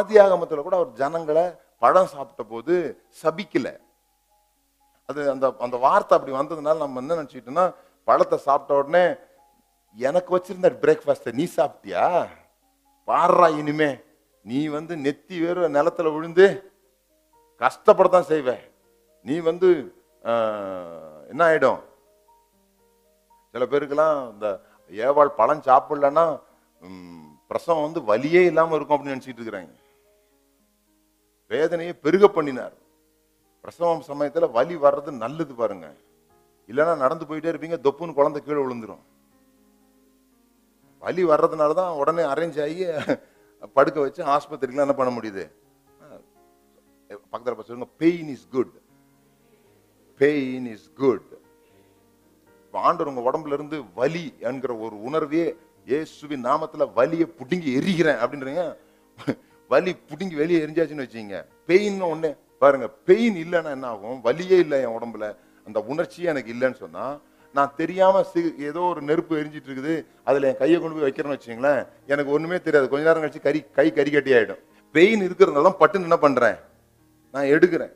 ஆதியாகமத்துல கூட அவர் ஜனங்களை பழம் சாப்பிட்ட போது சபிக்கல. அது அந்த அந்த வார்த்தை அப்படி வந்ததுனால நம்ம என்ன நினச்சிக்கிட்டோம்னா பழத்தை சாப்பிட்ட உடனே எனக்கு வச்சிருந்த பிரேக்ஃபாஸ்ட்டை நீ சாப்பிட்டியா? பாடுறா இனிமே. நீ வந்து நெத்தி வேற நிலத்துல விழுந்து கஷ்டப்படத்தான் செய்வ. நீ வந்து ஆஹ், என்ன ஆயிடும்? சில பேருக்கெல்லாம் இந்த ஏவாள் பழம் சாப்பிடலன்னா பிரசவம் வந்து வலியே இல்லாமல் இருக்கும் அப்படின்னு நினச்சிட்டு இருக்கிறாங்க. வேதனையை பெருக பண்ணினார். பிரசவம் சமயத்தில் வலி வர்றது நல்லது பாருங்க. இல்லைன்னா நடந்து போயிட்டே இருப்பீங்க தொப்புன்னு குழந்தை கீழே விழுந்துரும். வலி வர்றதுனால தான் உடனே அரேஞ்ச் ஆகி படுக்க வச்சு ஆஸ்பத்திரிக்கெலாம் என்ன பண்ண முடியுது? பக்கத்தில் சொல்லுங்க pain is good pain is good ஆண்டவர் உங்க உடம்புல இருந்து வலி என்கிற ஒரு உணர்வே இயேசுவின் நாமத்துல வலியை புடுங்கி எரிகிறேன் அப்படின்றீங்க. வலி புடுங்கி வெளியே எரிஞ்சாச்சுன்னு வச்சுங்க பெயின் ஒன்று பாருங்க பெயின் இல்லைன்னா என்ன ஆகும்? வலியே இல்லை என் உடம்புல. அந்த உணர்ச்சியே எனக்கு இல்லைன்னு சொன்னா நான் தெரியாம ஏதோ ஒரு நெருப்பு எரிஞ்சிட்டு இருக்குது. அதுல என் கையை கொண்டு போய் வைக்கிறேன்னு வச்சுங்களேன் எனக்கு ஒண்ணுமே தெரியாது. கொஞ்ச நேரம் கழிச்சு கறி கை கறி கட்டி ஆயிடும். பெயின் இருக்கிறதுனால தான் பட்டுன்னு என்ன பண்றேன்? நான் எடுக்கிறேன்.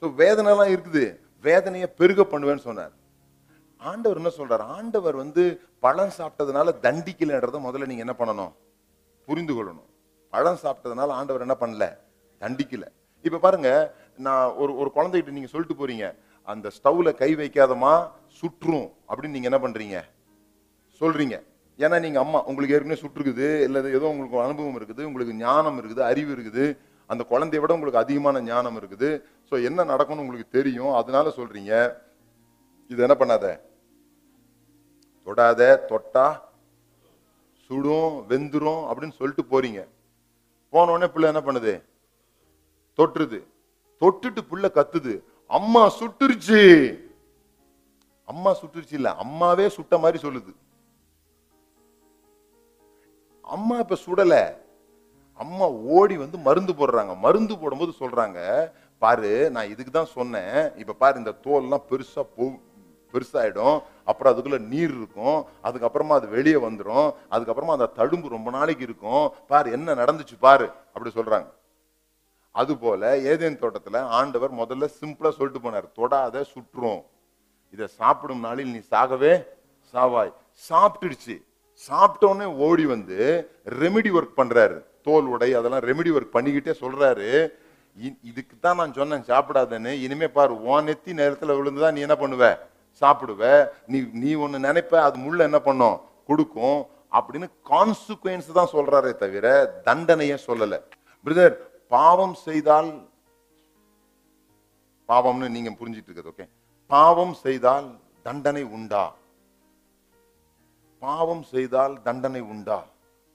ஸோ வேதனைலாம் இருக்குது. வேதனையை பெருக பண்ணுவேன்னு சொன்னார். ஆண்டவர் என்ன சொல்றார்? ஆண்டவர் வந்து பழம் சாப்பிட்டதுனால தண்டிக்கலைன்றத முதல்ல நீங்க என்ன பண்ணணும்? புரிந்து கொள்ளணும். பழம் சாப்பிட்டதுனால ஆண்டவர் என்ன பண்ணல? தண்டிக்கல. இப்ப பாருங்க நான் ஒரு ஒரு குழந்தைகிட்ட நீங்க சொல்லிட்டு போறீங்க அந்த ஸ்டவ்ல கை வைக்காதமா சுற்றும் அப்படின்னு நீங்க என்ன பண்றீங்க? சொல்றீங்க. ஏன்னா நீங்க அம்மா உங்களுக்கு ஏற்கனவே சுற்றுக்குது இல்லை ஏதோ உங்களுக்கு அனுபவம் இருக்குது உங்களுக்கு ஞானம் இருக்குது அறிவு இருக்குது அந்த குழந்தைய விட உங்களுக்கு அதிகமான ஞானம் இருக்குது. ஸோ என்ன நடக்கும்னு உங்களுக்கு தெரியும் அதனால சொல்றீங்க. இது என்ன பண்ணாத? தொடாத தொட்டா சுடும் வெந்துரும் அப்படின்னு சொல்லிட்டு போறீங்க. போன உடனே பிள்ளை என்ன பண்ணுது? தொட்டுருது. தொட்டுட்டு புள்ள கத்துது. அம்மா சுட்டுருச்சு. அம்மா சுட்டுருச்சு இல்ல அம்மாவே சுட்ட மாதிரி சொல்லுது. அம்மா இப்ப சுடல. அம்மா ஓடி வந்து மருந்து போடுறாங்க. மருந்து போடும்போது சொல்றாங்க பாரு நான் இதுக்கு தான் சொன்னேன். இப்ப பாரு இந்த தோல்லாம் பெருசா போகும். பெருசாகிடும் அப்புறம் அதுக்குள்ளே நீர் இருக்கும். அதுக்கப்புறமா அது வெளியே வந்துடும் அதுக்கப்புறமா அந்த தழும்பு ரொம்ப நாளைக்கு இருக்கும். பார் என்ன நடந்துச்சு பாரு அப்படி சொல்கிறாங்க அதுபோல் ஏதேன் தோட்டத்தில் ஆண்டவர் முதல்ல சிம்பிளாக சொல்லிட்டு போனார். தொடாத சுற்றும். இதை சாப்பிடும் நாளில் நீ சாகவே சாவாய். சாப்பிட்டுடுச்சு. சாப்பிட்டோன்னே ஓடி வந்து ரெமெடி ஒர்க் பண்ணுறாரு தோல் உடை அதெல்லாம் ரெமிடி ஒர்க் பண்ணிக்கிட்டே சொல்கிறாரு இ- இதுக்கு தான் நான் சொன்னேன் சாப்பிடாதேன்னு. இனிமே பாரு உன் நெத்தி விழுந்து தான் நீ என்ன பண்ணுவ? சாப்பிடுவ நீ நீ ஒண்ணு நினைப்ப அது முள்ள என்ன பண்ணும்? கொடுக்கும். அப்படின்னு கான்சிக்வன்ஸ் தான் சொல்றாரே தவிர தண்டனையை சொல்லல. பிரதர் பாவம் செய்தால் பாவம்னு நீங்க புரிஞ்சிட்டு இருக்கிறது ஓகே பாவம் செய்தால் தண்டனை உண்டா? பாவம் செய்தால் தண்டனை உண்டா?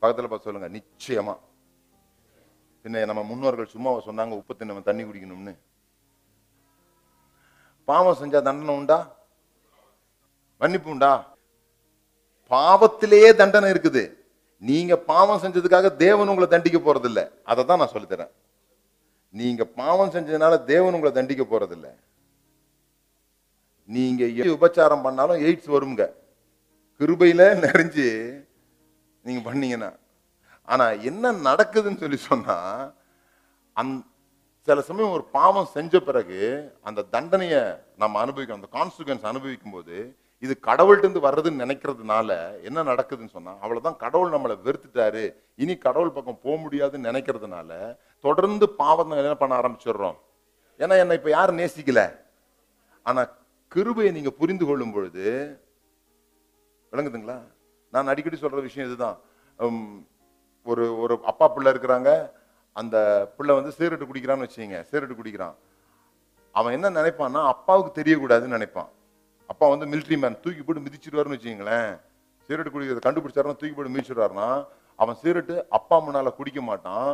பக்கத்துல பார்த்து சொல்லுங்க நிச்சயமா. பின்ன நம்ம முன்னோர்கள் சும்மா சொன்னாங்க உப்பத்தை நம்ம தண்ணி குடிக்கணும்னு. பாவம் செஞ்சா தண்டனை உண்டா? மன்னிப்பு உண்டா? பாவத்திலேயே தண்டனை இருக்குது. நீங்க பாவம் செஞ்சதுக்காக தேவன் உங்களை தண்டிக்க போறதில்ல. அதை தான் நான் சொல்லித்தரேன். நீங்க பாவம் செஞ்சதுனால தேவன் உங்களை தண்டிக்க போறது இல்ல நீங்க உபச்சாரம் பண்ணாலும் எய்ட்ஸ் வருங்க. கிருபையில நிறைஞ்சு நீங்க பண்ணீங்கன்னா. ஆனா என்ன நடக்குதுன்னு சொல்லி சொன்னா அந் சில சமயம் ஒரு பாவம் செஞ்ச பிறகு அந்த தண்டனையை நம்ம அனுபவிக்கணும் அந்த கான்சிக்வன்ஸ் அனுபவிக்கும் போது இது கடவுள்கிட்ட இருந்து வர்றதுன்னு நினைக்கிறதுனால என்ன நடக்குதுன்னு சொன்னா அவ்வளவுதான் கடவுள் நம்மளை வெறுத்துட்டாரு. இனி கடவுள் பக்கம் போக முடியாதுன்னு நினைக்கிறதுனால தொடர்ந்து பாவத்தை என்ன பண்ண ஆரம்பிச்சிடுறோம். ஏன்னா என்னை இப்ப யாரும் நேசிக்கல. ஆனா கிருபையை நீங்க புரிந்து கொள்ளும் பொழுது விளங்குதுங்களா? நான் அடிக்கடி சொல்ற விஷயம் இதுதான். ஒரு ஒரு அப்பா பிள்ளை இருக்கிறாங்க. அந்த பிள்ளை வந்து சீரட்டு குடிக்கிறான்னு வச்சுங்க சீரட்டு குடிக்கிறான். அவன் என்ன நினைப்பான்னா அப்பாவுக்கு தெரியக்கூடாதுன்னு நினைப்பான். அப்பா வந்து மிலிட்ரி மேன் தூக்கி போட்டு மிதிச்சிருவாருன்னு வச்சுங்களேன் சிகரெட் குடிக்கிறத கண்டுபிடிச்சாருன்னா தூக்கி போட்டு மிதிச்சிருவாருன்னா அவன் சிகரெட்டு அப்பா முன்னால குடிக்க மாட்டான்.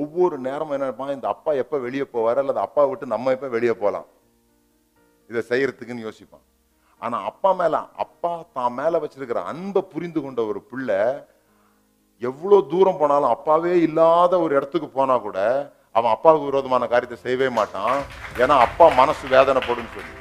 ஒவ்வொரு நேரமும் என்ன நினைப்பான் இந்த அப்பா எப்ப வெளியே போவாரு? அல்லது அப்பா விட்டு நம்ம எப்ப வெளியே போகலாம் இதை செய்யறதுக்குன்னு யோசிப்பான். ஆனா அப்பா மேல அப்பா தான் மேல வச்சிருக்கிற அன்பை புரிந்து கொண்ட ஒரு பிள்ளை எவ்வளோ தூரம் போனாலும் அப்பாவே இல்லாத ஒரு இடத்துக்கு போனா கூட அவன் அப்பாவுக்கு விரோதமான காரியத்தை செய்யவே மாட்டான். ஏன்னா அப்பா மனசு வேதனைப்படும் சொல்லி.